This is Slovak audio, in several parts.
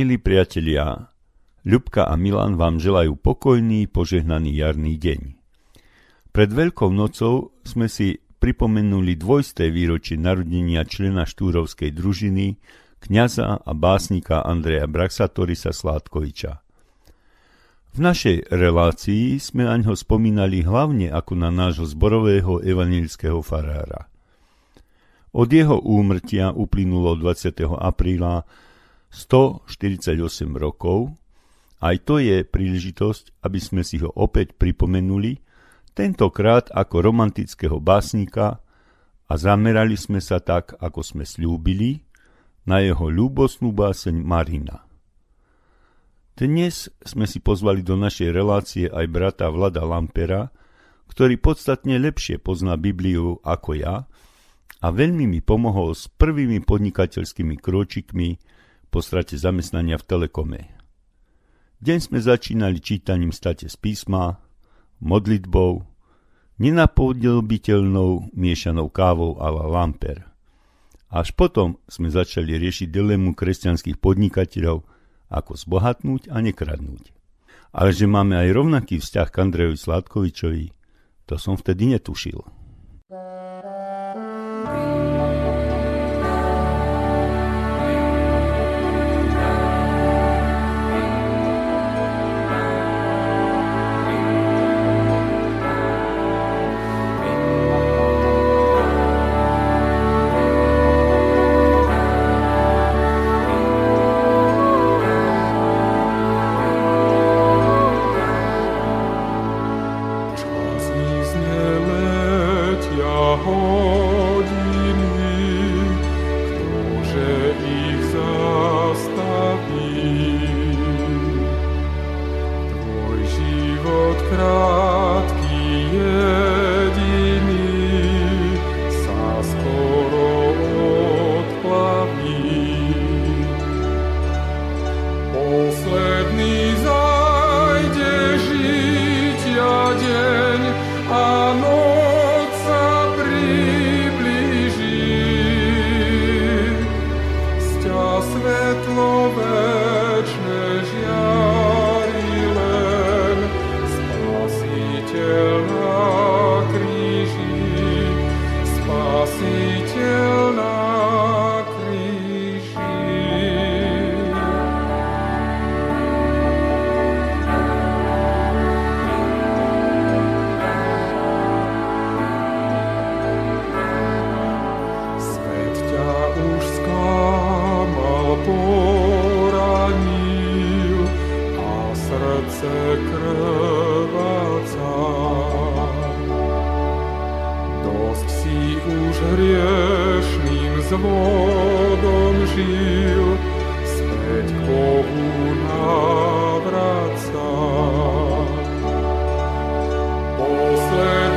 Milí priatelia, Ľubka a Milan vám želajú pokojný, požehnaný jarný deň. Pred Veľkou nocou sme si pripomenuli dvojsté výročie narodenia člena štúrovskej družiny, kňaza a básnika Andreja Braxatorisa Sládkoviča. V našej relácii sme na ňo spomínali hlavne ako na nášho zborového evanilického farára. Od jeho úmrtia uplynulo 20. apríla 148 rokov, aj to je príležitosť, aby sme si ho opäť pripomenuli, tentokrát ako romantického básnika a zamerali sme sa tak, ako sme slúbili, na jeho ľúbosnú báseň Marina. Dnes sme si pozvali do našej relácie aj brata Vlada Lampera, ktorý podstatne lepšie pozná Bibliu ako ja a veľmi mi pomohol s prvými podnikateľskými kročikmi po strate zamestnania v Telekome. Deň sme začínali čítaním state z písma, modlitbou, nenapodobiteľnou miešanou kávou a la Lamper. Až potom sme začali riešiť dilemu kresťanských podnikateľov – ako zbohatnúť a nekradnúť. Ale že máme aj rovnaký vzťah k Andrejovi Sládkovičovi, to som vtedy netušil. hriešním zvodom žil, späť k Bohu navraca. Posledný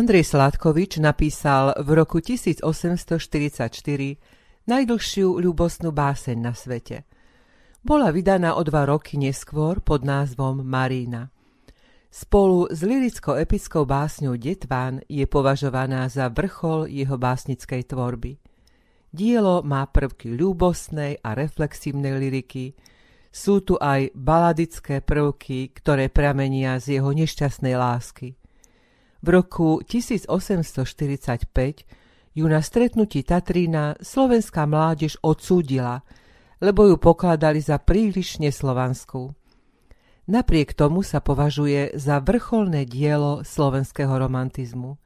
Andrej Sládkovič napísal v roku 1844 najdlhšiu ľubostnú báseň na svete. Bola vydaná o dva roky neskôr pod názvom Marína. Spolu s liricko-epickou básňou Detván je považovaná za vrchol jeho básnickej tvorby. Dielo má prvky ľúbostnej a reflexívnej liriky, sú tu aj baladické prvky, ktoré pramenia z jeho nešťastnej lásky. V roku 1845 ju na stretnutí Tatrína slovenská mládež odsúdila, lebo ju pokladali za príliš neslovanskú. Napriek tomu sa považuje za vrcholné dielo slovenského romantizmu.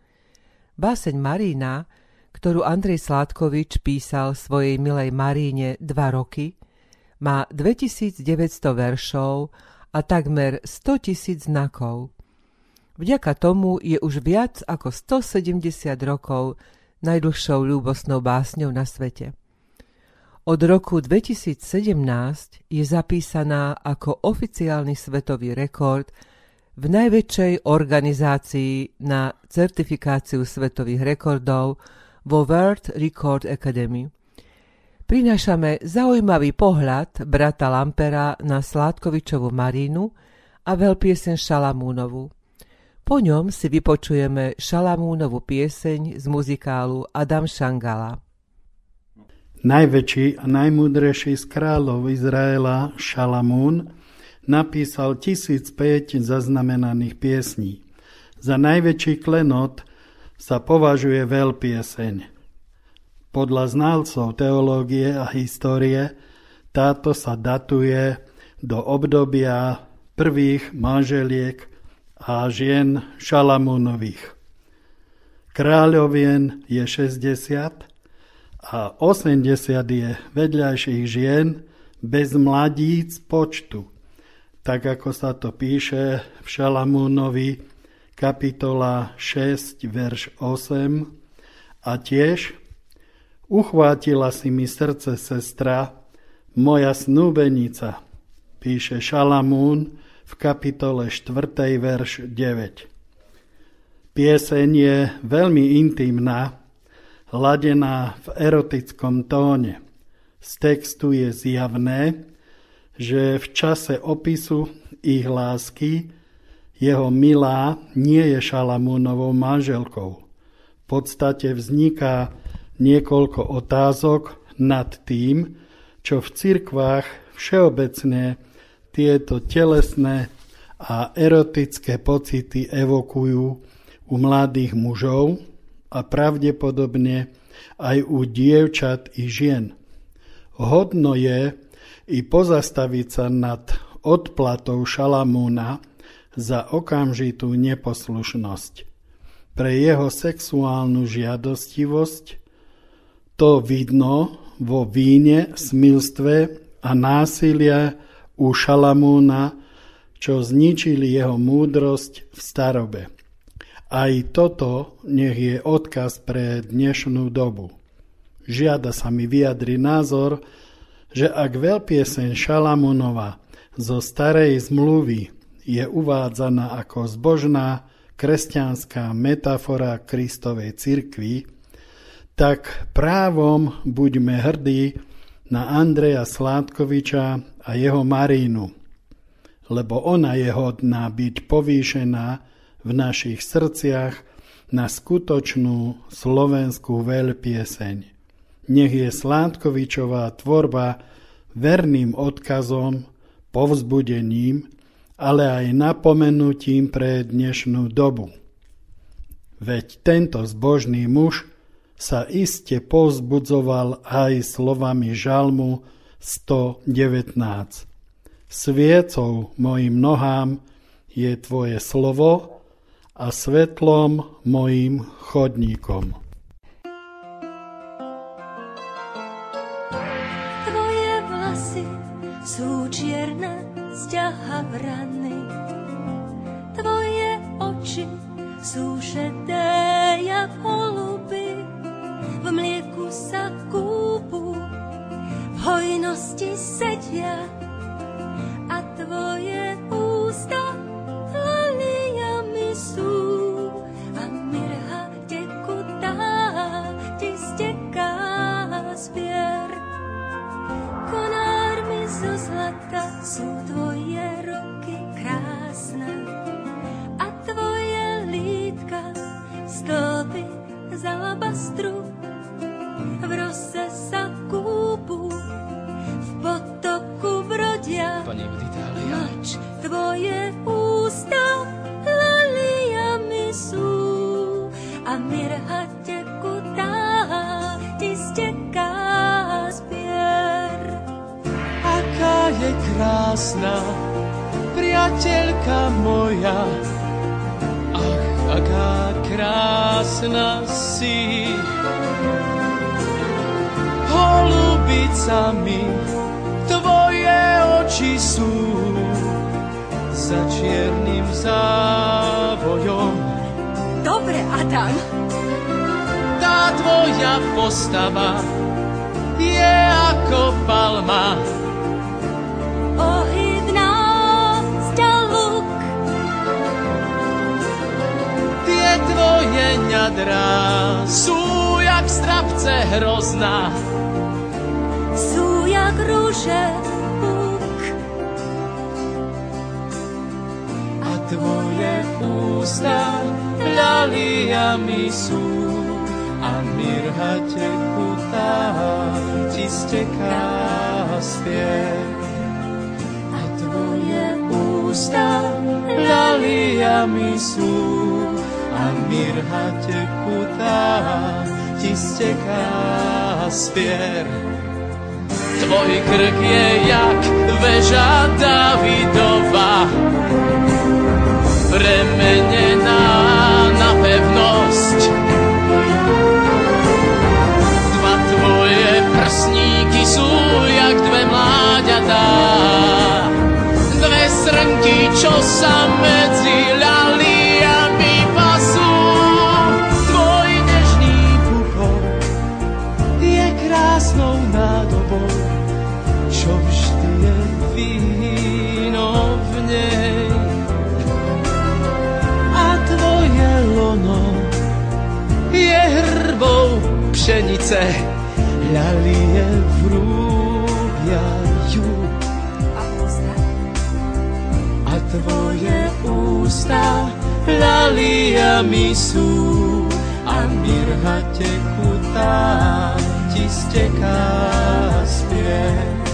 Báseň Marína, ktorú Andrej Sládkovič písal svojej milej Maríne dva roky, má 2900 veršov a takmer 100 tisíc znakov. Vďaka tomu je už viac ako 170 rokov najdlhšou ľúbostnou básňou na svete. Od roku 2017 je zapísaná ako oficiálny svetový rekord v najväčšej organizácii na certifikáciu svetových rekordov vo World Record Academy. Prinášame zaujímavý pohľad brata Lampera na Sládkovičovú Marínu a veľpiesen Šalamúnovu. Po ňom si vypočujeme Šalamúnovú pieseň z muzikálu Adam Šangala. Najväčší a najmúdrejší z kráľov Izraela, Šalamún, napísal 1005 zaznamenaných piesní. Za najväčší klenot sa považuje veľpieseň. Podľa znalcov teológie a histórie táto sa datuje do obdobia prvých manželiek a žien Šalamúnových. Kráľovien je 60 a 80 je vedľajších žien bez mladíc počtu, tak ako sa to píše v Šalamúnovi kapitola 6, verš 8 a tiež uchvátila si mi srdce sestra, moja snúbenica, píše Šalamún v kapitole 4. verš 9. Pieseň je veľmi intimná, ladená v erotickom tóne. Z textu je zjavné, že v čase opisu ich lásky jeho milá nie je Šalamúnovou manželkou. V podstate vzniká niekoľko otázok nad tým, čo v cirkvách všeobecne tieto telesné a erotické pocity evokujú u mladých mužov a pravdepodobne aj u dievčat i žien. Hodno je i pozastaviť sa nad odplatou Šalamúna za okamžitú neposlušnosť. Pre jeho sexuálnu žiadostivosť to vidno vo víne, smilstve a násilia u Šalamúna, čo zničili jeho múdrosť v starobe. Aj toto nech je odkaz pre dnešnú dobu. Žiada sa mi vyjadri názor, že ak veľpieseň Šalamúnova zo starej zmluvy je uvádzaná ako zbožná kresťanská metafora Kristovej cirkvi, tak právom buďme hrdí na Andreja Sládkoviča a jeho Marínu, lebo ona je hodná byť povýšená v našich srdciach na skutočnú slovenskú veľpieseň. Nech je Sládkovičová tvorba verným odkazom, povzbudením, ale aj napomenutím pre dnešnú dobu. Veď tento zbožný muž sa iste povzbudzoval aj slovami žalmu 119. Sviecou mojim nohám je tvoje slovo a svetlom mojim chodníkom. kosti sedia a tvoje ústa leliami sú. A mirha tekutá ti steká zbier. Konármi zo zlata sú tvoje roky krásne a tvoje lítka stĺpy z alabastru. V rose sa tvoje ústa laliami sú a mirha tekutá ti steká spier. Aká je krásna, priateľka moja, ach, aká krásna si. Holubicami tvoje oči sú za čiernym závojom. Dobre, Adam, Tá tvoja postava je ako palma, ohydná sťa luk, Tie tvoje ňadrá sú jak strapce hrozná. sú jak rúže tvoje ústa ľaliami sú a mirha tekutá ti steká spiev. A tvoje ústa ľaliami sú a mirha tekutá ti steká spiev. Tvoj krk je jak veža Davidova, premenená na pevnosť. Dva tvoje prsníky sú jak dve mláďatá, dve srnky, čo sa medzi pšenice, ľalie vrúbjajú. A tvoje ústa ľaliami sú a mirha tekutá ti steká spiev.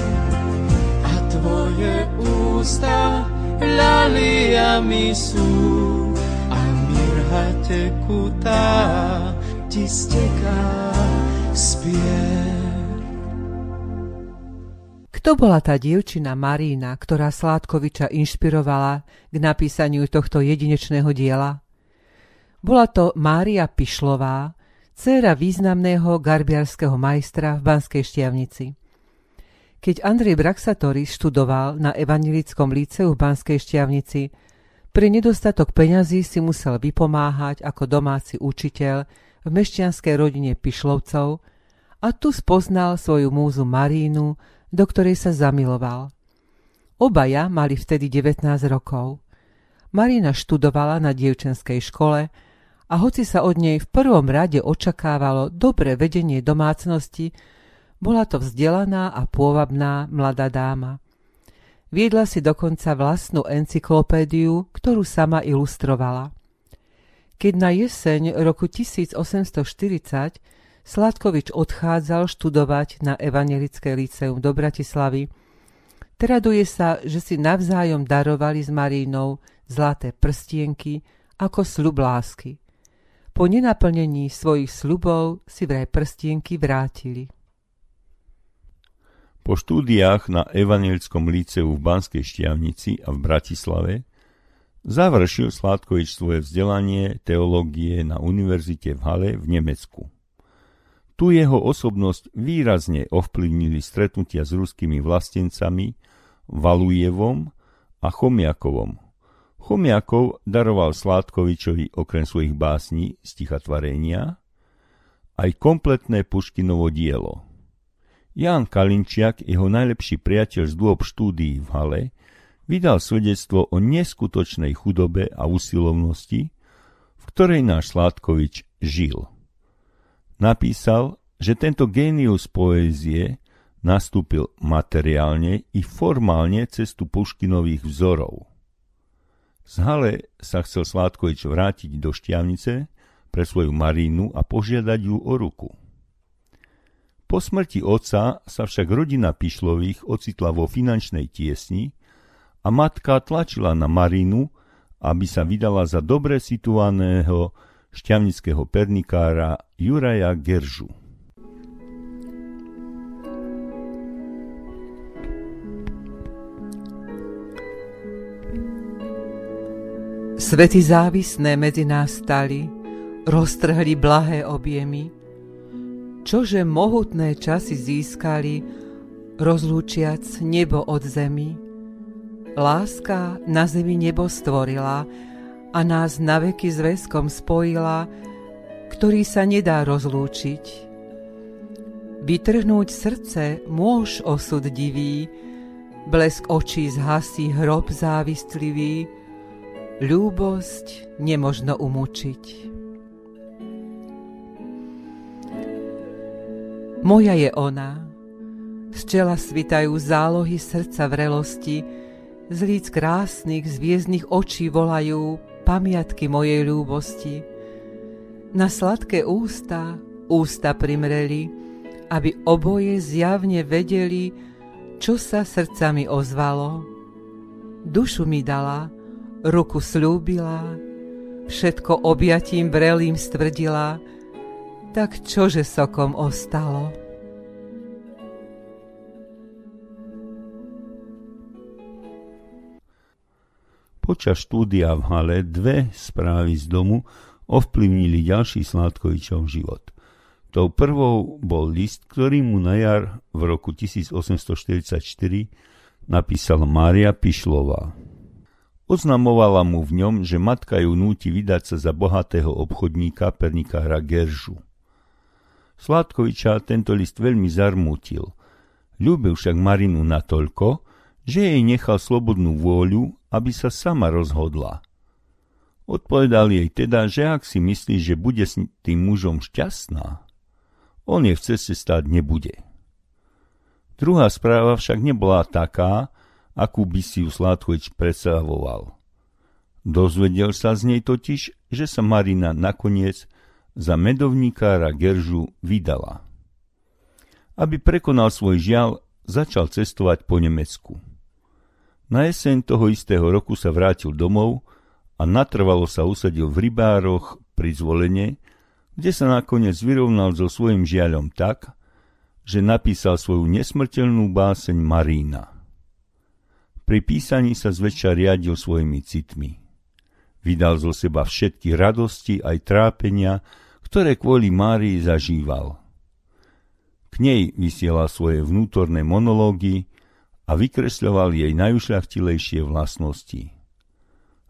A tvoje ústa ľaliami sú a mirha tekutá ti steká spiev. Kto bola tá dievčina Marína, ktorá Sládkoviča inšpirovala k napísaniu tohto jedinečného diela? Bola to Mária Pišlová, dcéra významného garbiarského majstra v Banskej Štiavnici. Keď Andrej Braxatoris študoval na Evangelickom líceu v Banskej Štiavnici, pre nedostatok peňazí si musel vypomáhať ako domáci učiteľ v mešťanskej rodine Pišlovcov a tu spoznal svoju múzu Marínu, do ktorej sa zamiloval. Obaja mali vtedy 19 rokov. Marina študovala na dievčenskej škole a hoci sa od nej v prvom rade očakávalo dobré vedenie domácnosti, bola to vzdelaná a pôvabná mladá dáma. Viedla si dokonca vlastnú encyklopédiu, ktorú sama ilustrovala. Keď na jeseň roku 1840 Sladkovič odchádzal študovať na Evangelické líceum do Bratislavy. Traduje sa, že si navzájom darovali s Marínou zlaté prstienky ako sľub lásky. Po nenaplnení svojich sľubov si vraj prstienky vrátili. Po štúdiách na Evangelickom líceu v Banskej Štiavnici a v Bratislave završil Sládkovič svoje vzdelanie teológie na univerzite v Hale v Nemecku. Tu jeho osobnosť výrazne ovplyvnili stretnutia s ruskými vlastencami Valujevom a Chomiakovom. Chomiakov daroval Sládkovičovi okrem svojich básní stichatvarenia aj kompletné Puškinovo dielo. Ján Kalinčiak, jeho najlepší priateľ z dôb štúdií v Hale, vydal svedectvo o neskutočnej chudobe a usilovnosti, v ktorej náš Sládkovič žil. Napísal, že tento génius poézie nastúpil materiálne i formálne cestu Puškinových vzorov. Z Hale sa chcel Sládkovič vrátiť do Štiavnice, pre svoju Marínu a požiadať ju o ruku. Po smrti otca sa však rodina Pišlových ocitla vo finančnej tiesni a matka tlačila na Marínu, aby sa vydala za dobre situovaného šťavnického pernikára Juraja Geržu. Svety závisné medzi nás stali, roztrhli blahé objemy, čože mohutné časy získali, rozlúčiac nebo od zemi. Láska na zemi nebo stvorila a nás naveky zväzkom spojila, ktorý sa nedá rozlúčiť. Vytrhnúť srdce môž osud divý, blesk očí zhasí hrob závistlivý, ľúbosť nemožno umúčiť. Moja je ona. Z čela svitajú zálohy srdca vrelosti, z líc krásnych zviezdnych očí volajú pamiatky mojej ľúbosti. Na sladké ústa ústa primreli, aby oboje zjavne vedeli, čo sa srdcami ozvalo. Dušu mi dala, ruku slúbila, všetko objatím vrelým stvrdila, tak čože sokom ostalo? Počas štúdia v Hale dve správy z domu ovplyvnili ďalší Sládkovičov život. Tou prvou bol list, ktorý mu na jar v roku 1844 napísala Mária Pišlová. Oznamovala mu v ňom, že matka ju núti vydať sa za bohatého obchodníka pernikára Geržu. Sládkoviča tento list veľmi zarmútil. Ľúbil však Marinu natoľko, že jej nechal slobodnú vôľu, aby sa sama rozhodla. Odpovedal jej teda, že ak si myslí, že bude s tým mužom šťastná, on je v ceste stáť nebude. Druhá správa však nebola taká, akú by si ju Sládkovič predstavoval. Dozvedel sa z nej totiž, že sa Marina nakoniec za medovníkára Geržu vydala. Aby prekonal svoj žiaľ, začal cestovať po Nemecku. Na jeseň toho istého roku sa vrátil domov a natrvalo sa usadil v rybároch pri zvolenie, kde sa nakoniec vyrovnal so svojim žiaľom tak, že napísal svoju nesmrteľnú báseň Marína. Pri písaní sa zväčša riadil svojimi citmi. Vydal zo seba všetky radosti aj trápenia, ktoré kvôli Márii zažíval. K nej vysielal svoje vnútorné monológy a vykresľoval jej najušľachtilejšie vlastnosti.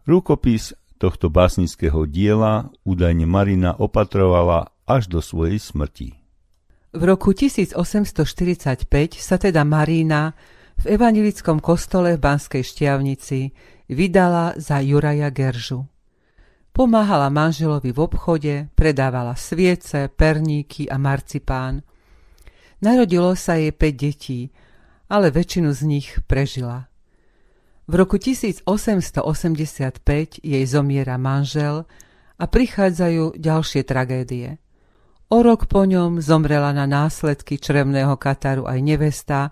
Rukopis tohto básnického diela údajne Marina opatrovala až do svojej smrti. V roku 1845 sa teda Marína v evangelickom kostole v Banskej Štiavnici vydala za Juraja Geržu. Pomáhala manželovi v obchode, predávala sviece, perníky a marcipán. Narodilo sa jej 5 detí, ale väčšinu z nich prežila. V roku 1885 jej zomiera manžel a prichádzajú ďalšie tragédie. O rok po ňom zomrela na následky črevného kataru aj nevesta,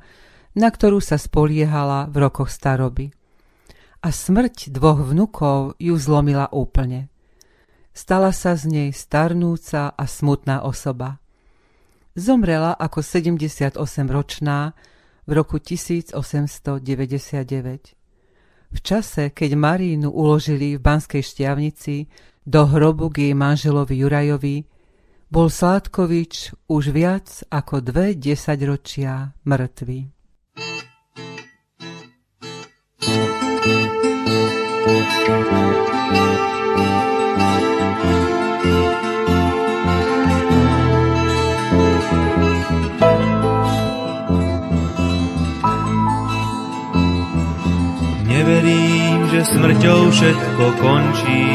na ktorú sa spoliehala v rokoch staroby a smrť dvoch vnukov ju zlomila úplne. Stala sa z nej starnúca a smutná osoba. Zomrela ako 78-ročná v roku 1899. V čase, keď Marínu uložili v Banskej šťavnici do hrobu k jej manželovi Jurajovi, bol Sládkovič už viac ako dve desaťročia mŕtvy. Že smrťou všetko končí.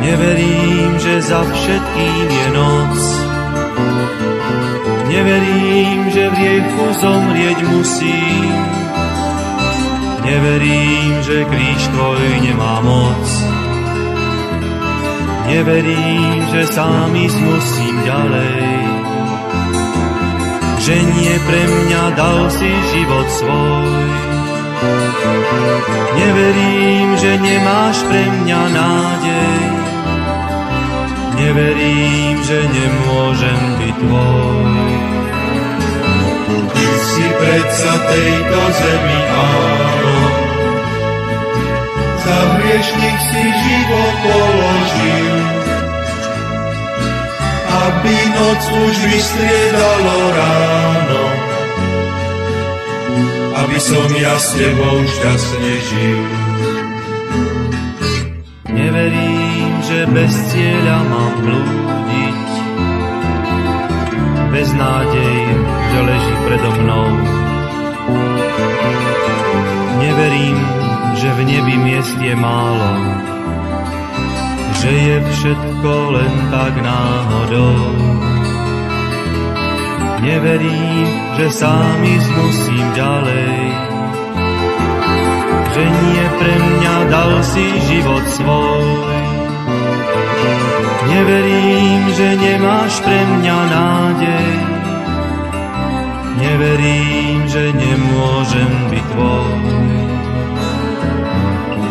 Neverím, že za všetkým je noc. Neverím, že v riechu zomrieť musím Neverím, že kríž tvoj nemá moc. Neverím, že sám ísť musím ďalej. Že nie pre mňa dal si život svoj. Neverím, že nemáš pre mňa nádej. Neverím, že nemôžem byť tvoj. Ty si predsa tejto zemi áno. Za hriešnik si život položil, aby noc už vystriedalo ráno. Aby som ja s tebou šťastne žil. Neverím, že bez cieľa mám blúdiť. Bez nádej, že leží predo mnou. Neverím, že v nebi miest je málo. Že je všetko len tak náhodou. Neverím, že sám ísť musím ďalej. Že nie pre mňa dal si život svoj. Neverím, že nemáš pre mňa nádej. Neverím, že nemôžem byť tvoj.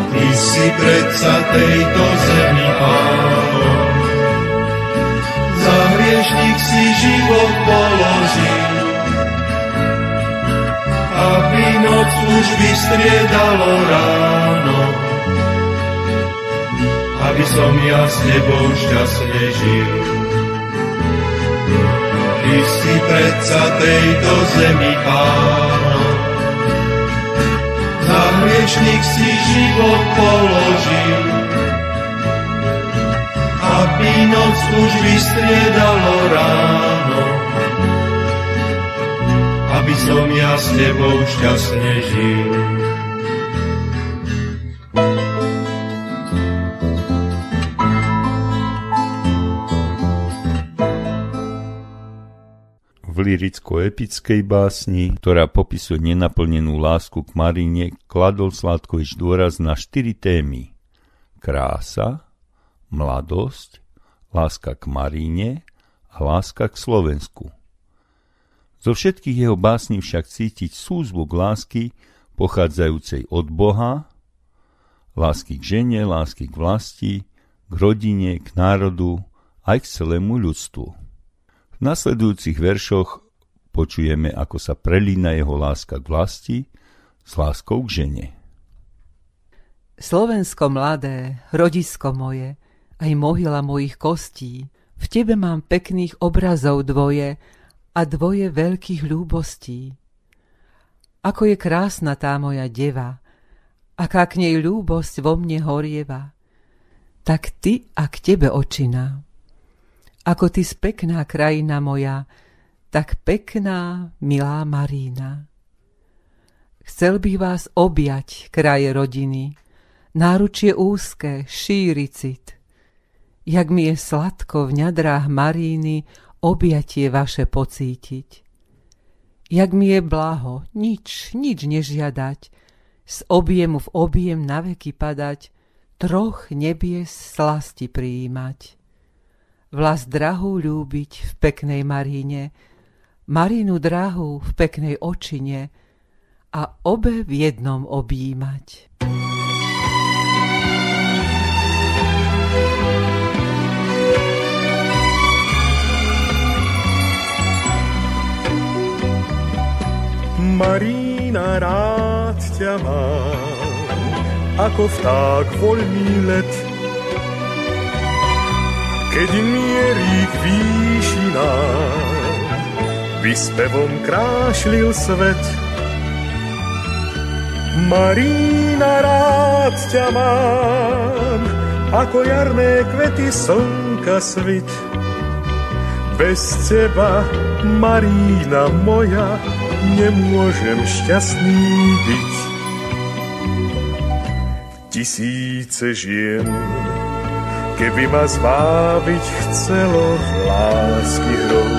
Ty si predsa tejto zemi áno. Za hriešnik si život položil, aby noc už vystriedalo ráno. Aby som ja s tebou šťastne žil. Ty si predsa tejto zemi páno. Za hriešnik si život položil, aby noc už vystriedalo ráno. Aby som ja s tebou šťastne žil. Liricko-epickej básni, ktorá popisuje nenaplnenú lásku k Marine, kladol Sládkovič dôraz na štyri témy. Krása, mladosť, láska k Maríne a láska k Slovensku. Zo všetkých jeho básní však cítiť súzvuk lásky pochádzajúcej od Boha, lásky k žene, lásky k vlasti, k rodine, k národu aj k celému ľudstvu. V nasledujúcich veršoch počujeme, ako sa prelína jeho láska k vlasti s láskou k žene. Slovensko mladé, rodisko moje, aj mohyla mojich kostí, v tebe mám pekných obrazov dvoje a dvoje veľkých ľúbostí. Ako je krásna tá moja deva, aká k nej ľúbosť vo mne horieva, tak ty a k tebe očina. Ako ty spekná krajina moja, tak pekná, milá Marína. Chcel by vás objať, kraje rodiny, náručie úzke, šíri cit. Jak mi je sladko v ňadrách Maríny objatie vaše pocítiť. Jak mi je blaho, nič, nič nežiadať, z objemu v objem naveky padať, troch nebies slasti prijímať. Vlas drahú ľúbiť v peknej Maríne, Marínu drahú v peknej očine a obe v jednom objímať. Marína, rád ťa mám, ako vták voľný let. Keď mierí k výšinám, vyspevom krášlil svet. Marína, rád ťa mám, ako jarné kvety slnka svit. Bez teba, Marína moja, nemôžem šťastný byť. Tisíce žien, keby ma zvábiť chcelo lásky hrou.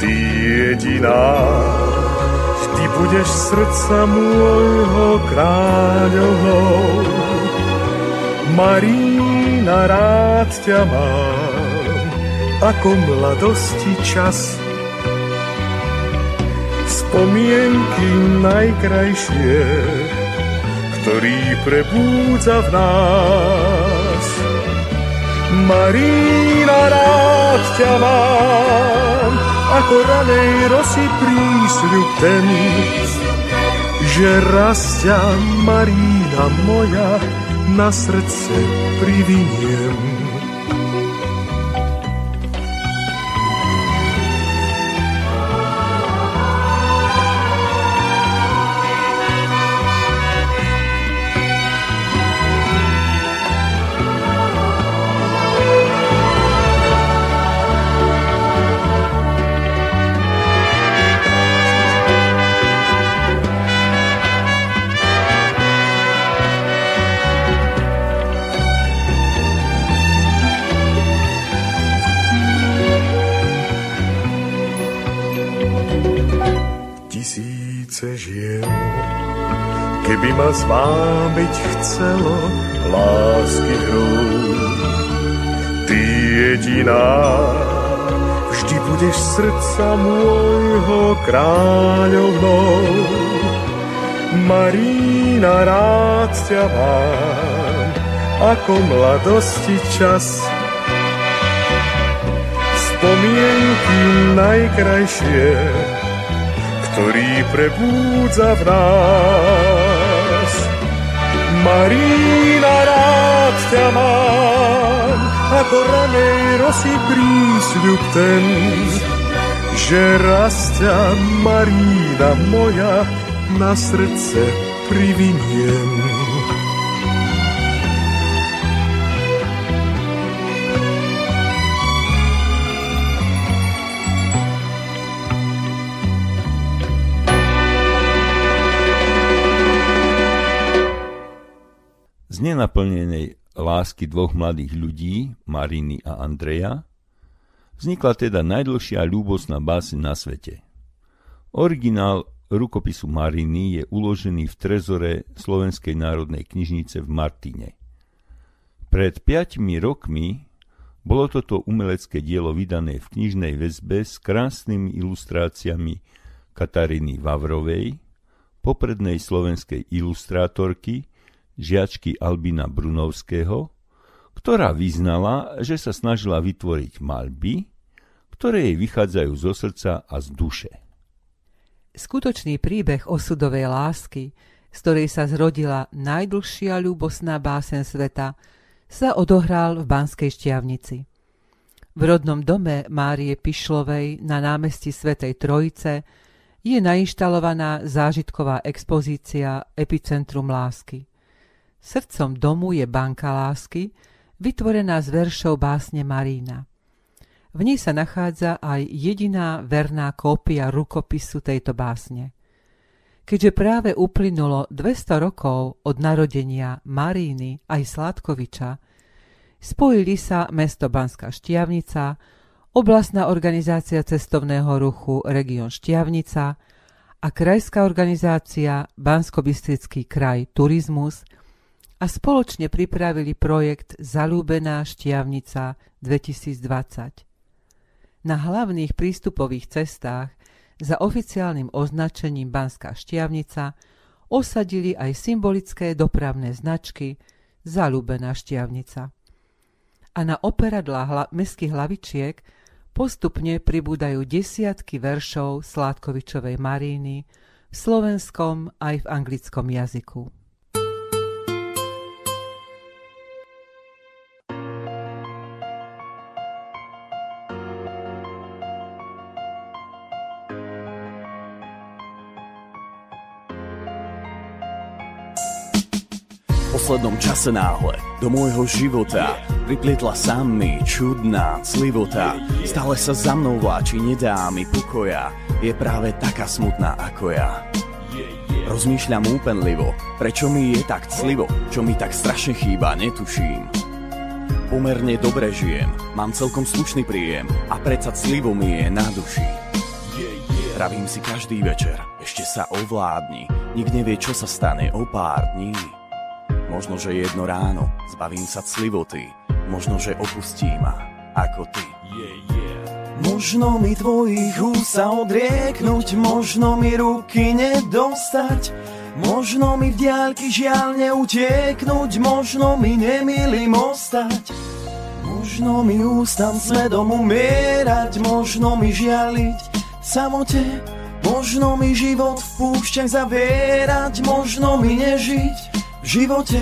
Ty jediná, ty budeš srdca môjho kráľovou. Marína, Marína, rád ťa mám, ako mladosti čas. Spomienky najkrajšie, ktorý prebúdza v nás. Marína, rád ťa mám, ako ranej rosy prísľub ten, že raz ťa, Marína moja, na srdce priviniem. Ma zvábiť chcelo lásky hrou, ty jediná vždy budeš srdca môjho kráľovnou. Marína, rád ťa mám, ako mladosti čas. Spomienky najkrajšie, ktorý prebúdza v nás Marína, rád ťa mám, ako ranej rosy prísľub ten, že raz ťa, Marína moja, na srdce priviniem. Nenaplnenej lásky dvoch mladých ľudí, Mariny a Andreja, vznikla teda najdlhšia ľúbosná báseň na svete. Originál rukopisu Mariny je uložený v trezore Slovenskej národnej knižnice v Martine. Pred piatimi rokmi bolo toto umelecké dielo vydané v knižnej väzbe s krásnymi ilustráciami Kataríny Vavrovej, poprednej slovenskej ilustrátorky, žiačky Albina Brunovského, ktorá vyznala, že sa snažila vytvoriť malby, ktoré jej vychádzajú zo srdca a z duše. Skutočný príbeh osudovej lásky, z ktorej sa zrodila najdlhšia ľúbosná básen sveta, sa odohral v Banskej šťavnici. V rodnom dome Márie Pišlovej na námestí Svetej Trojice je nainštalovaná zážitková expozícia Epicentrum lásky. Srdcom domu je banka lásky, vytvorená z veršov básne Marína. V nej sa nachádza aj jediná verná kópia rukopisu tejto básne. Keďže práve uplynulo 200 rokov od narodenia Maríny aj Sládkoviča, spojili sa mesto Banská Štiavnica, oblastná organizácia cestovného ruchu Region Štiavnica a krajská organizácia bansko kraj Turizmus – a spoločne pripravili projekt Zalúbená šťavnica 2020. Na hlavných prístupových cestách za oficiálnym označením Banská šťavnica osadili aj symbolické dopravné značky Zalúbená šťavnica. A na operadlá hla- mestských hlavičiek postupne pribúdajú desiatky veršov Sládkovičovej Maríny v slovenskom aj v anglickom jazyku. Poslednom čase náhle do môjho života priplietla sa mi čudná clivota. Stále sa za mnou vláči, nedá mi pokoja, je práve taká smutná ako ja. Rozmýšľam úpenlivo, prečo mi je tak clivo, čo mi tak strašne chýba, netuším. Pomerne dobre žijem, mám celkom slušný príjem a predsa clivo mi je na duši. Pravím si každý večer, ešte sa ovládni, nik nevie, čo sa stane o pár dní. Možno, že jedno ráno zbavím sa clivoty možno, že opustí ma, ako ty. Yeah, yeah. Možno mi tvojich úst sa odrieknúť, možno mi ruky nedostať, možno mi v diálky žiaľ neutieknúť, možno mi nemilým ostať. Možno mi ústam smedom umierať, možno mi žialiť samote, možno mi život v púšťach zavierať, možno mi nežiť živote.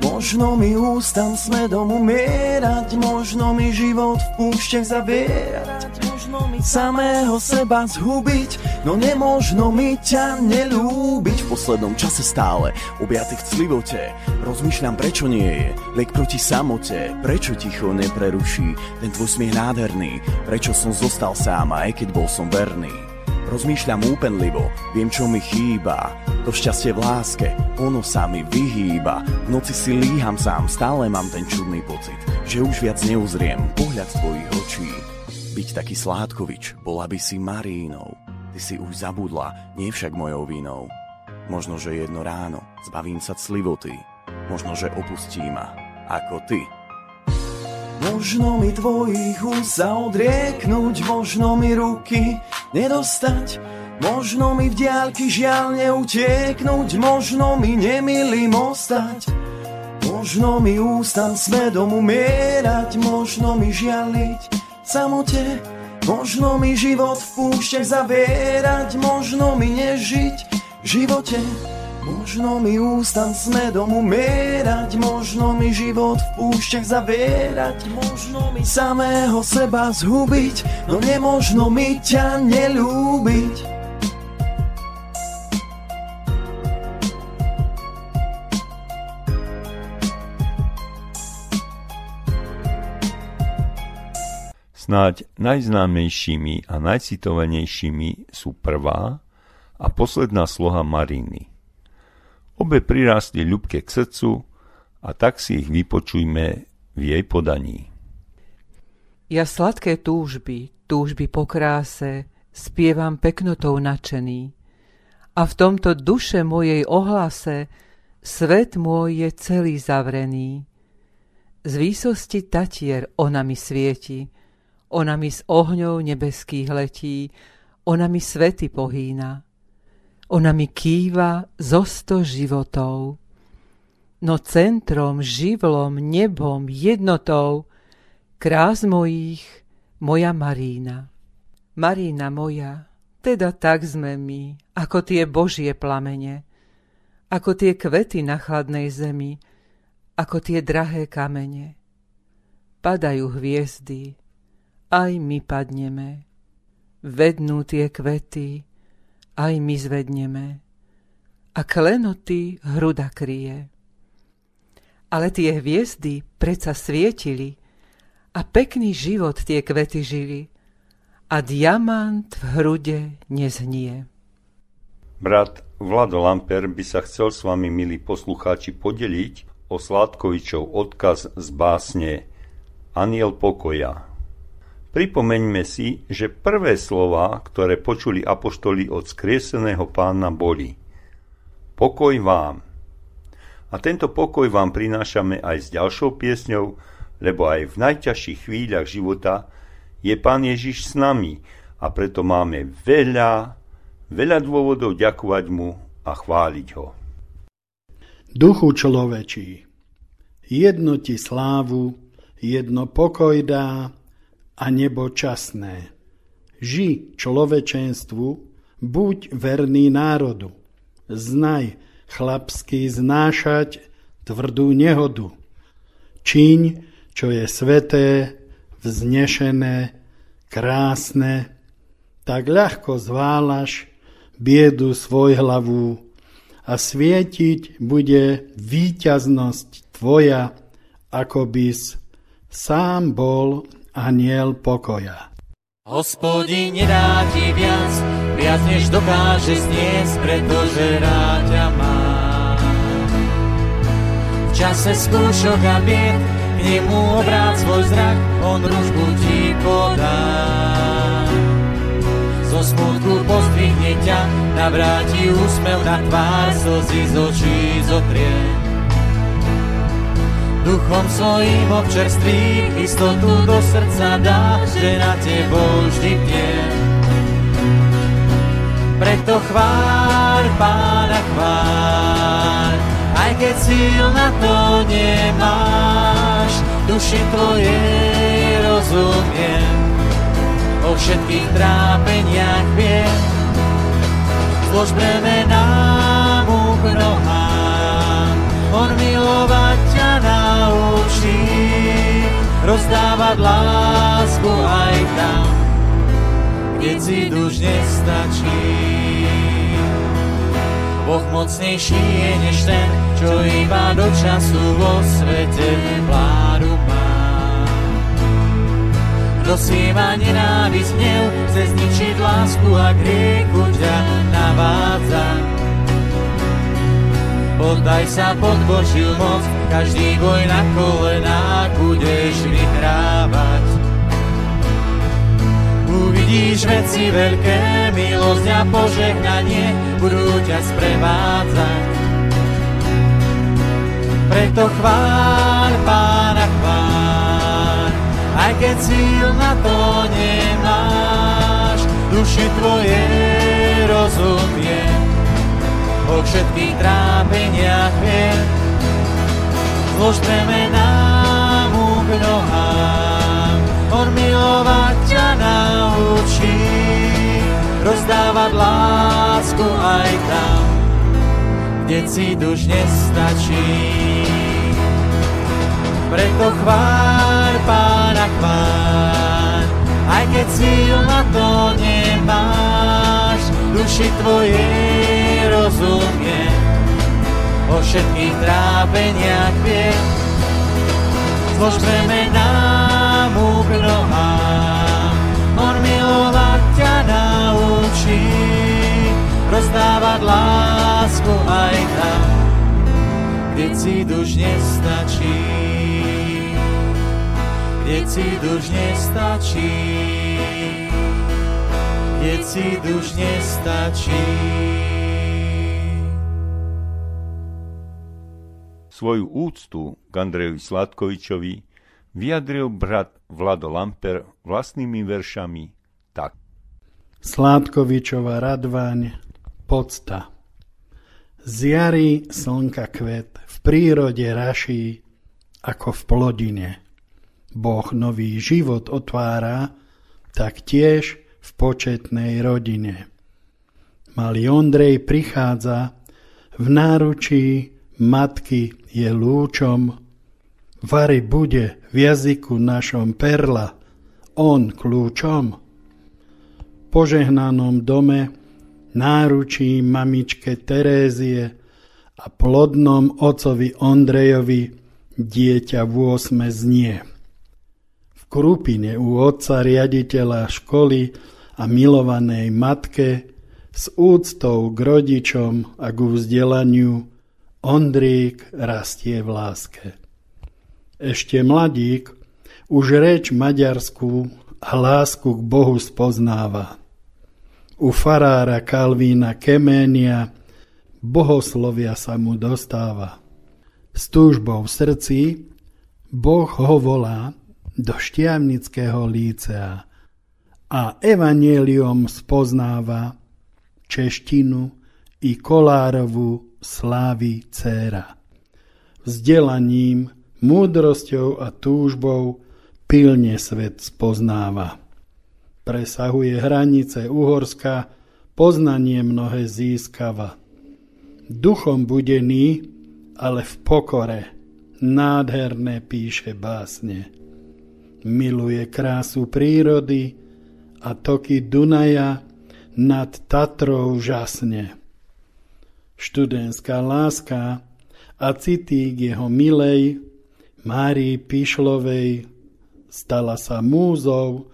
Možno mi ústam smedom umierať, možno mi život v púšťach zavierať, možno mi samého seba zhubiť, no nemožno mi ťa nelúbiť. V poslednom čase stále, objatý v clivote, rozmýšľam prečo nie je, liek proti samote, prečo ticho nepreruší ten tvoj smiech nádherný, prečo som zostal sám, aj keď bol som verný. Rozmýšľam úpenlivo, viem čo mi chýba. To šťastie v láske, ono sa mi vyhýba. V noci si líham sám, stále mám ten čudný pocit Že už viac neuzriem pohľad tvojich očí. Byť taký sládkovič, bola by si Marínou. Ty si už zabudla, nie však mojou vinou Možno, že jedno ráno zbavím sa clivoty. Možno, že opustí ma, ako ty Možno mi tvojich úst sa možno mi ruky nedostať, možno mi v diálky žiaľ neutieknúť, možno mi nemilým ostať. Možno mi ústam svedom umierať, možno mi žialiť samote, možno mi život v púšťach zavierať, možno mi nežiť v živote. Možno mi ústam smedom umierať, možno mi život v púšťach zavierať, možno mi samého seba zhubiť, no nemožno mi ťa nelúbiť. Snáď najznámejšími a najcitovanejšími sú prvá a posledná sloha Mariny. Obe prirástli ľubke k srdcu a tak si ich vypočujme v jej podaní. Ja sladké túžby, túžby po kráse, spievam peknotou načený. A v tomto duše mojej ohlase svet môj je celý zavrený. Z výsosti tatier ona mi svieti, ona mi z ohňov nebeských letí, ona mi svety pohýna. Ona mi kýva zo sto životov. No centrom, živlom, nebom, jednotou krás mojich moja Marína. Marína moja, teda tak sme my, ako tie Božie plamene, ako tie kvety na chladnej zemi, ako tie drahé kamene. Padajú hviezdy, aj my padneme. Vednú tie kvety, aj my zvedneme. A klenoty hruda kryje. Ale tie hviezdy predsa svietili a pekný život tie kvety žili a diamant v hrude nezhnie. Brat Vlado Lamper by sa chcel s vami, milí poslucháči, podeliť o Sládkovičov odkaz z básne Aniel pokoja. Pripomeňme si, že prvé slova, ktoré počuli apoštoli od skrieseného pána boli Pokoj vám. A tento pokoj vám prinášame aj s ďalšou piesňou, lebo aj v najťažších chvíľach života je Pán Ježiš s nami a preto máme veľa, veľa dôvodov ďakovať mu a chváliť ho. Duchu človečí, jedno ti slávu, jedno pokoj dá, a nebo časné. Ži človečenstvu, buď verný národu. Znaj chlapsky znášať tvrdú nehodu. Čiň, čo je sveté, vznešené, krásne, tak ľahko zválaš biedu svoj hlavu a svietiť bude výťaznosť tvoja, ako bys sám bol aniel pokoja. Hospodin nedá ti viac, viac než dokáže zniesť, pretože rád ťa má. V čase skúšok a bied, k nemu obrát svoj zrak, on ružbu ti podá. Zo smutku pozdvihne ťa, navráti úsmev na tvár, slzy z očí zotrie Duchom svojím občerství istotu do srdca dá, že na tebou vždy piem. Preto chvár, pána chvár, aj keď síl na to nemáš, duši tvojej rozumiem, o všetkých trápeniach viem, zlož bremená mu k nohám, on ťa naučí, rozdávať lásku aj tam, kde si duž nestačí. Boh mocnejší je než ten, čo iba do času vo svete vládu má. Kto si ma nenávisť hnev, chce zničiť lásku a griechu ťa navádza. Poddaj sa pod Božiu moc, každý boj na kolenách budeš vyhrávať. Uvidíš veci veľké, milosť a požehnanie budú ťa sprevádzať. Preto chvál Pána chvál, aj keď síl na to nemáš, duši tvoje rozumie, o všetkých trápeniach viem, zlož mu k nohám, on milovať ťa naučí, rozdávať lásku aj tam, kde si duž nestačí. Preto chvár pána chvár, aj keď síl na to nemáš, duši tvojej rozumie, o všetkých trápeniach viem, zlož bremená mu k nohám, on milovať ťa naučí, rozdávať lásku aj tam, kde si duž nestačí. Keď si duž nestačí, keď si duž nestačí. Svoju úctu k Andrejovi Sladkovičovi vyjadril brat Vlado Lamper vlastnými veršami tak. Sládkovičova radváň, podsta. Z jary slnka kvet v prírode raší ako v plodine. Boh nový život otvára, tak tiež v početnej rodine. Malý Ondrej prichádza, v náručí matky je lúčom, Vary bude v jazyku našom perla, on kľúčom. Požehnanom dome náručí mamičke Terézie a plodnom ocovi Ondrejovi dieťa v osme znie. V Krupine u otca riaditeľa školy a milovanej matke s úctou k rodičom a k vzdelaniu Ondrík rastie v láske. Ešte mladík už reč maďarskú a lásku k Bohu spoznáva. U farára Kalvína Keménia bohoslovia sa mu dostáva. S túžbou v srdci Boh ho volá do šťavnického lícea a evanielium spoznáva češtinu i kolárovú slávy dcéra. Vzdelaním múdrosťou a túžbou pilne svet spoznáva. Presahuje hranice Uhorska, poznanie mnohé získava. Duchom budený, ale v pokore, nádherné píše básne. Miluje krásu prírody a toky Dunaja nad Tatrou žasne. Študentská láska a city jeho milej Márii Pišlovej stala sa múzou,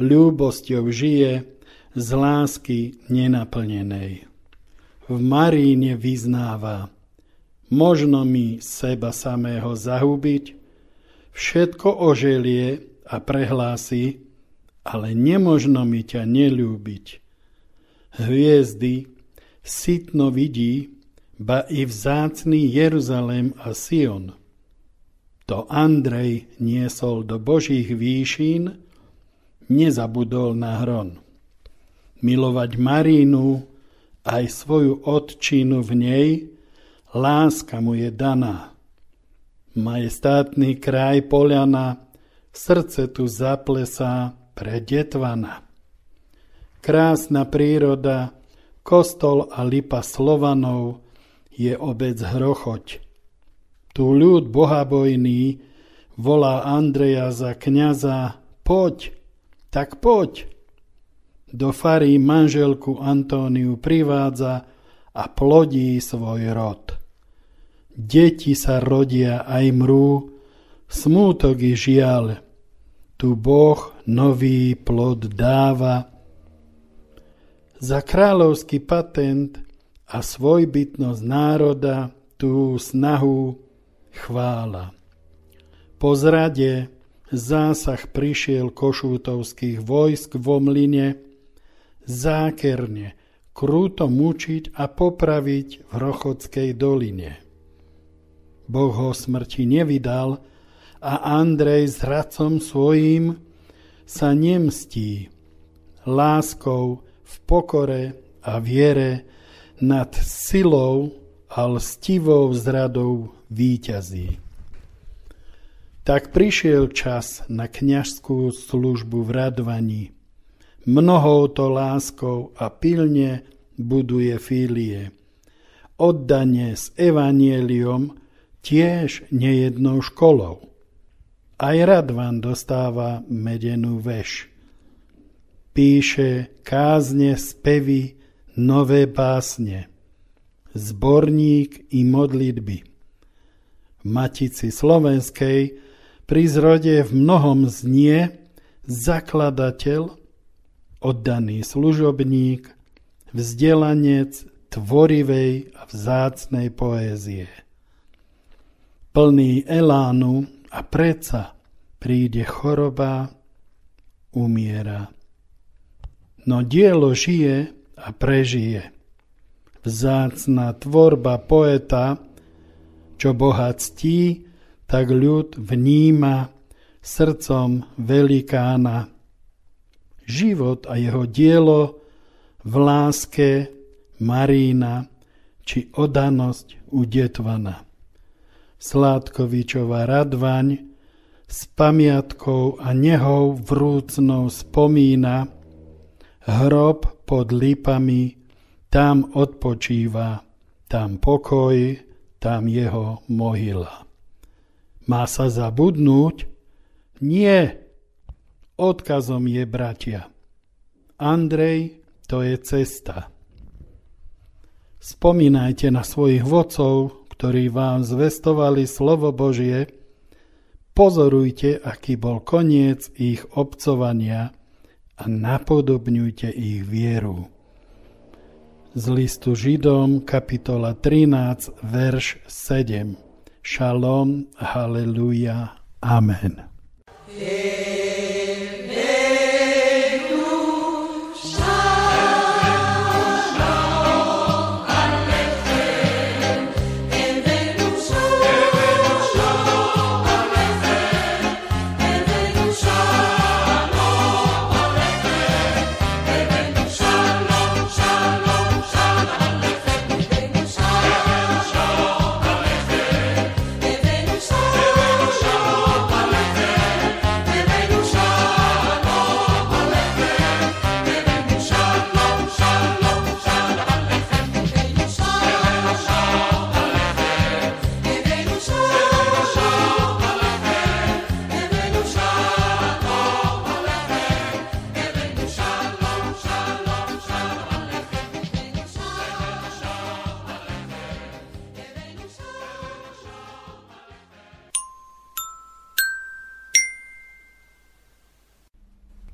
ľúbosťou žije z lásky nenaplnenej. V Maríne vyznáva, možno mi seba samého zahubiť, všetko oželie a prehlási, ale nemožno mi ťa nelúbiť. Hviezdy sitno vidí, ba i vzácný Jeruzalém a Sion – to Andrej niesol do božích výšin, nezabudol na hron. Milovať Marínu, aj svoju odčinu v nej, láska mu je daná. Majestátny kraj Poliana, srdce tu zaplesá pre detvana. Krásna príroda, kostol a lipa Slovanov je obec Hrochoť. Tu ľud bohabojný volá Andreja za kniaza, poď, tak poď. Do fary manželku Antóniu privádza a plodí svoj rod. Deti sa rodia aj mrú, smútok i žiaľ. Tu Boh nový plod dáva. Za kráľovský patent a svojbytnosť národa tú snahu chvála. Po zrade zásah prišiel košútovských vojsk vo mline, zákerne, krúto mučiť a popraviť v Rochodskej doline. Boh ho smrti nevydal a Andrej s radcom svojím sa nemstí, láskou v pokore a viere nad silou a lstivou zradou víťazí. Tak prišiel čas na kňažskú službu v radvaní. Mnohou to láskou a pilne buduje filie. Oddanie s evanieliom tiež nejednou školou. Aj Radvan dostáva medenú veš. Píše kázne, spevy, nové básne, zborník i modlitby. Matici Slovenskej pri zrode v mnohom znie zakladateľ, oddaný služobník, vzdelanec tvorivej a vzácnej poézie. Plný elánu a preca príde choroba, umiera. No dielo žije a prežije. Vzácna tvorba poeta čo Boha ctí, tak ľud vníma srdcom velikána. Život a jeho dielo v láske Marína či odanosť u Detvana. Sládkovičová radvaň s pamiatkou a nehou vrúcnou spomína, hrob pod lípami, tam odpočíva, tam pokoj, tam jeho mohyla. Má sa zabudnúť? Nie. Odkazom je bratia. Andrej, to je cesta. Spomínajte na svojich vodcov, ktorí vám zvestovali slovo Božie, pozorujte, aký bol koniec ich obcovania a napodobňujte ich vieru z listu Židom, kapitola 13, verš 7. Šalom, haleluja, amen. Yeah.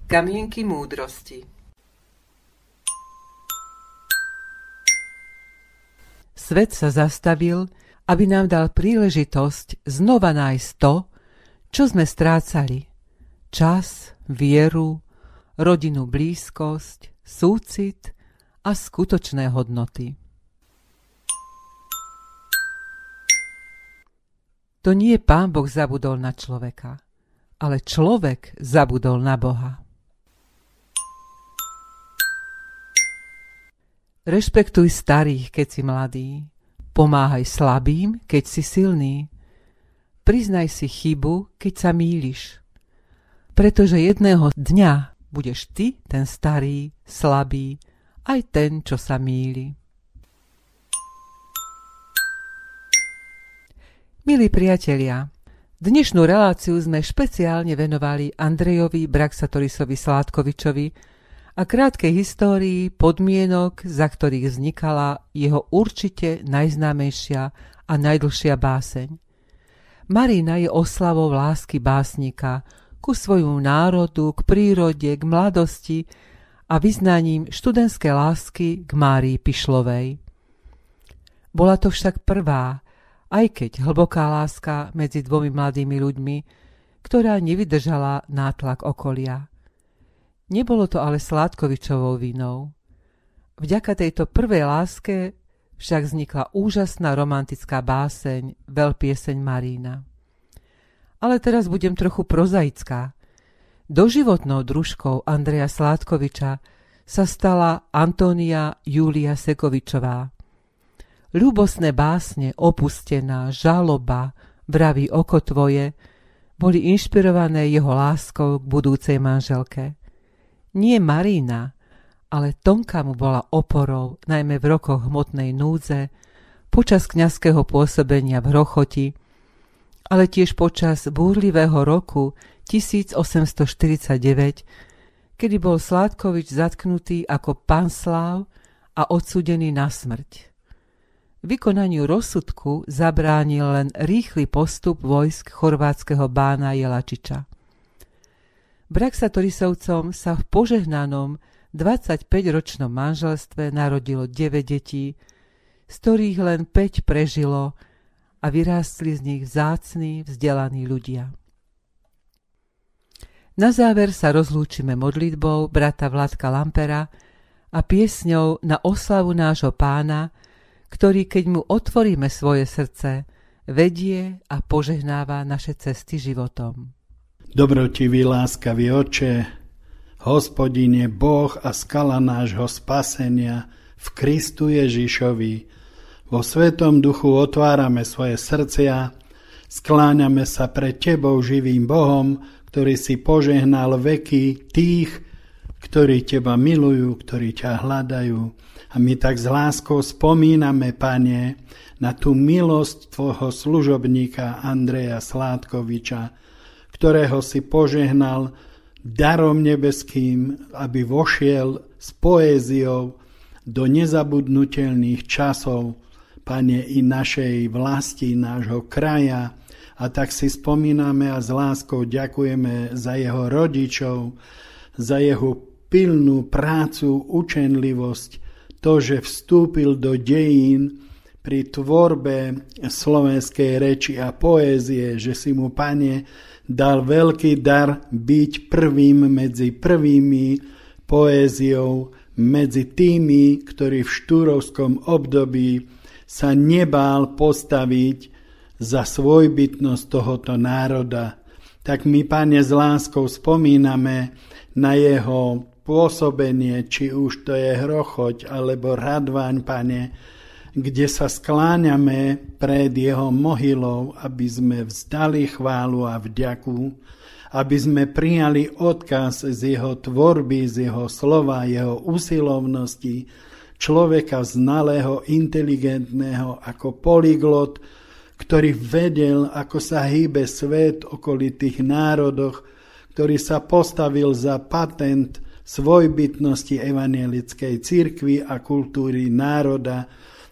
Kamienky múdrosti Svet sa zastavil, aby nám dal príležitosť znova nájsť to, čo sme strácali. Čas, vieru, rodinu blízkosť, súcit a skutočné hodnoty. to nie pán Boh zabudol na človeka, ale človek zabudol na Boha. Rešpektuj starých, keď si mladý. Pomáhaj slabým, keď si silný. Priznaj si chybu, keď sa míliš. Pretože jedného dňa budeš ty ten starý, slabý, aj ten, čo sa míli. Milí priatelia, dnešnú reláciu sme špeciálne venovali Andrejovi Braxatorisovi Sládkovičovi, a krátkej histórii podmienok, za ktorých vznikala jeho určite najznámejšia a najdlhšia báseň. Marina je oslavou lásky básnika ku svojmu národu, k prírode, k mladosti a vyznaním študentskej lásky k Márii Pišlovej. Bola to však prvá, aj keď hlboká láska medzi dvomi mladými ľuďmi, ktorá nevydržala nátlak okolia. Nebolo to ale Sládkovičovou vinou. Vďaka tejto prvej láske však vznikla úžasná romantická báseň Veľpieseň Marína. Ale teraz budem trochu prozaická. Doživotnou družkou Andreja Sládkoviča sa stala Antónia Júlia Sekovičová. Ľúbosné básne, opustená, žaloba, vraví oko tvoje, boli inšpirované jeho láskou k budúcej manželke. Nie Marína, ale Tonka mu bola oporou, najmä v rokoch hmotnej núdze, počas kňazského pôsobenia v Hrochoti, ale tiež počas búrlivého roku 1849, kedy bol Sládkovič zatknutý ako pán Sláv a odsudený na smrť. Vykonaniu rozsudku zabránil len rýchly postup vojsk chorvátskeho bána Jelačiča. Braxatorisovcom sa v požehnanom 25-ročnom manželstve narodilo 9 detí, z ktorých len 5 prežilo a vyrástli z nich vzácni, vzdelaní ľudia. Na záver sa rozlúčime modlitbou brata Vladka Lampera a piesňou na oslavu nášho pána, ktorý, keď mu otvoríme svoje srdce, vedie a požehnáva naše cesty životom. Dobrotivý láskavý oče, hospodine Boh a skala nášho spasenia v Kristu Ježišovi, vo Svetom duchu otvárame svoje srdcia, skláňame sa pred Tebou živým Bohom, ktorý si požehnal veky tých, ktorí Teba milujú, ktorí ťa hľadajú. A my tak s láskou spomíname, Pane, na tú milosť Tvojho služobníka Andreja Sládkoviča, ktorého si požehnal darom nebeským, aby vošiel s poéziou do nezabudnutelných časov, Pane, i našej vlasti, nášho kraja. A tak si spomíname a s láskou ďakujeme za jeho rodičov, za jeho pilnú prácu, učenlivosť, to, že vstúpil do dejín pri tvorbe slovenskej reči a poézie, že si mu, Pane, dal veľký dar byť prvým medzi prvými poéziou, medzi tými, ktorí v štúrovskom období sa nebál postaviť za svojbytnosť tohoto národa. Tak my, Pane, s láskou spomíname na jeho pôsobenie, či už to je hrochoť alebo radváň, Pane, kde sa skláňame pred jeho mohylou, aby sme vzdali chválu a vďaku, aby sme prijali odkaz z jeho tvorby, z jeho slova, jeho usilovnosti, človeka znalého, inteligentného ako polyglot, ktorý vedel, ako sa hýbe svet okolitých národoch, ktorý sa postavil za patent svojbytnosti evanielickej cirkvi a kultúry národa,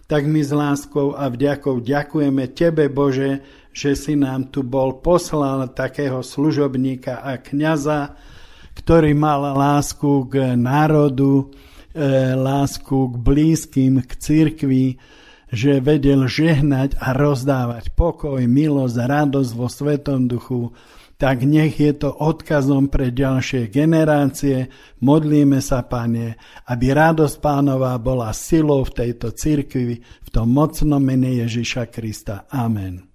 tak my s láskou a vďakou ďakujeme Tebe, Bože, že si nám tu bol poslal takého služobníka a kniaza, ktorý mal lásku k národu, e, lásku k blízkym, k cirkvi, že vedel žehnať a rozdávať pokoj, milosť, radosť vo Svetom duchu, tak nech je to odkazom pre ďalšie generácie. Modlíme sa, Pane, aby radosť pánova bola silou v tejto cirkvi, v tom mocnom mene Ježiša Krista. Amen.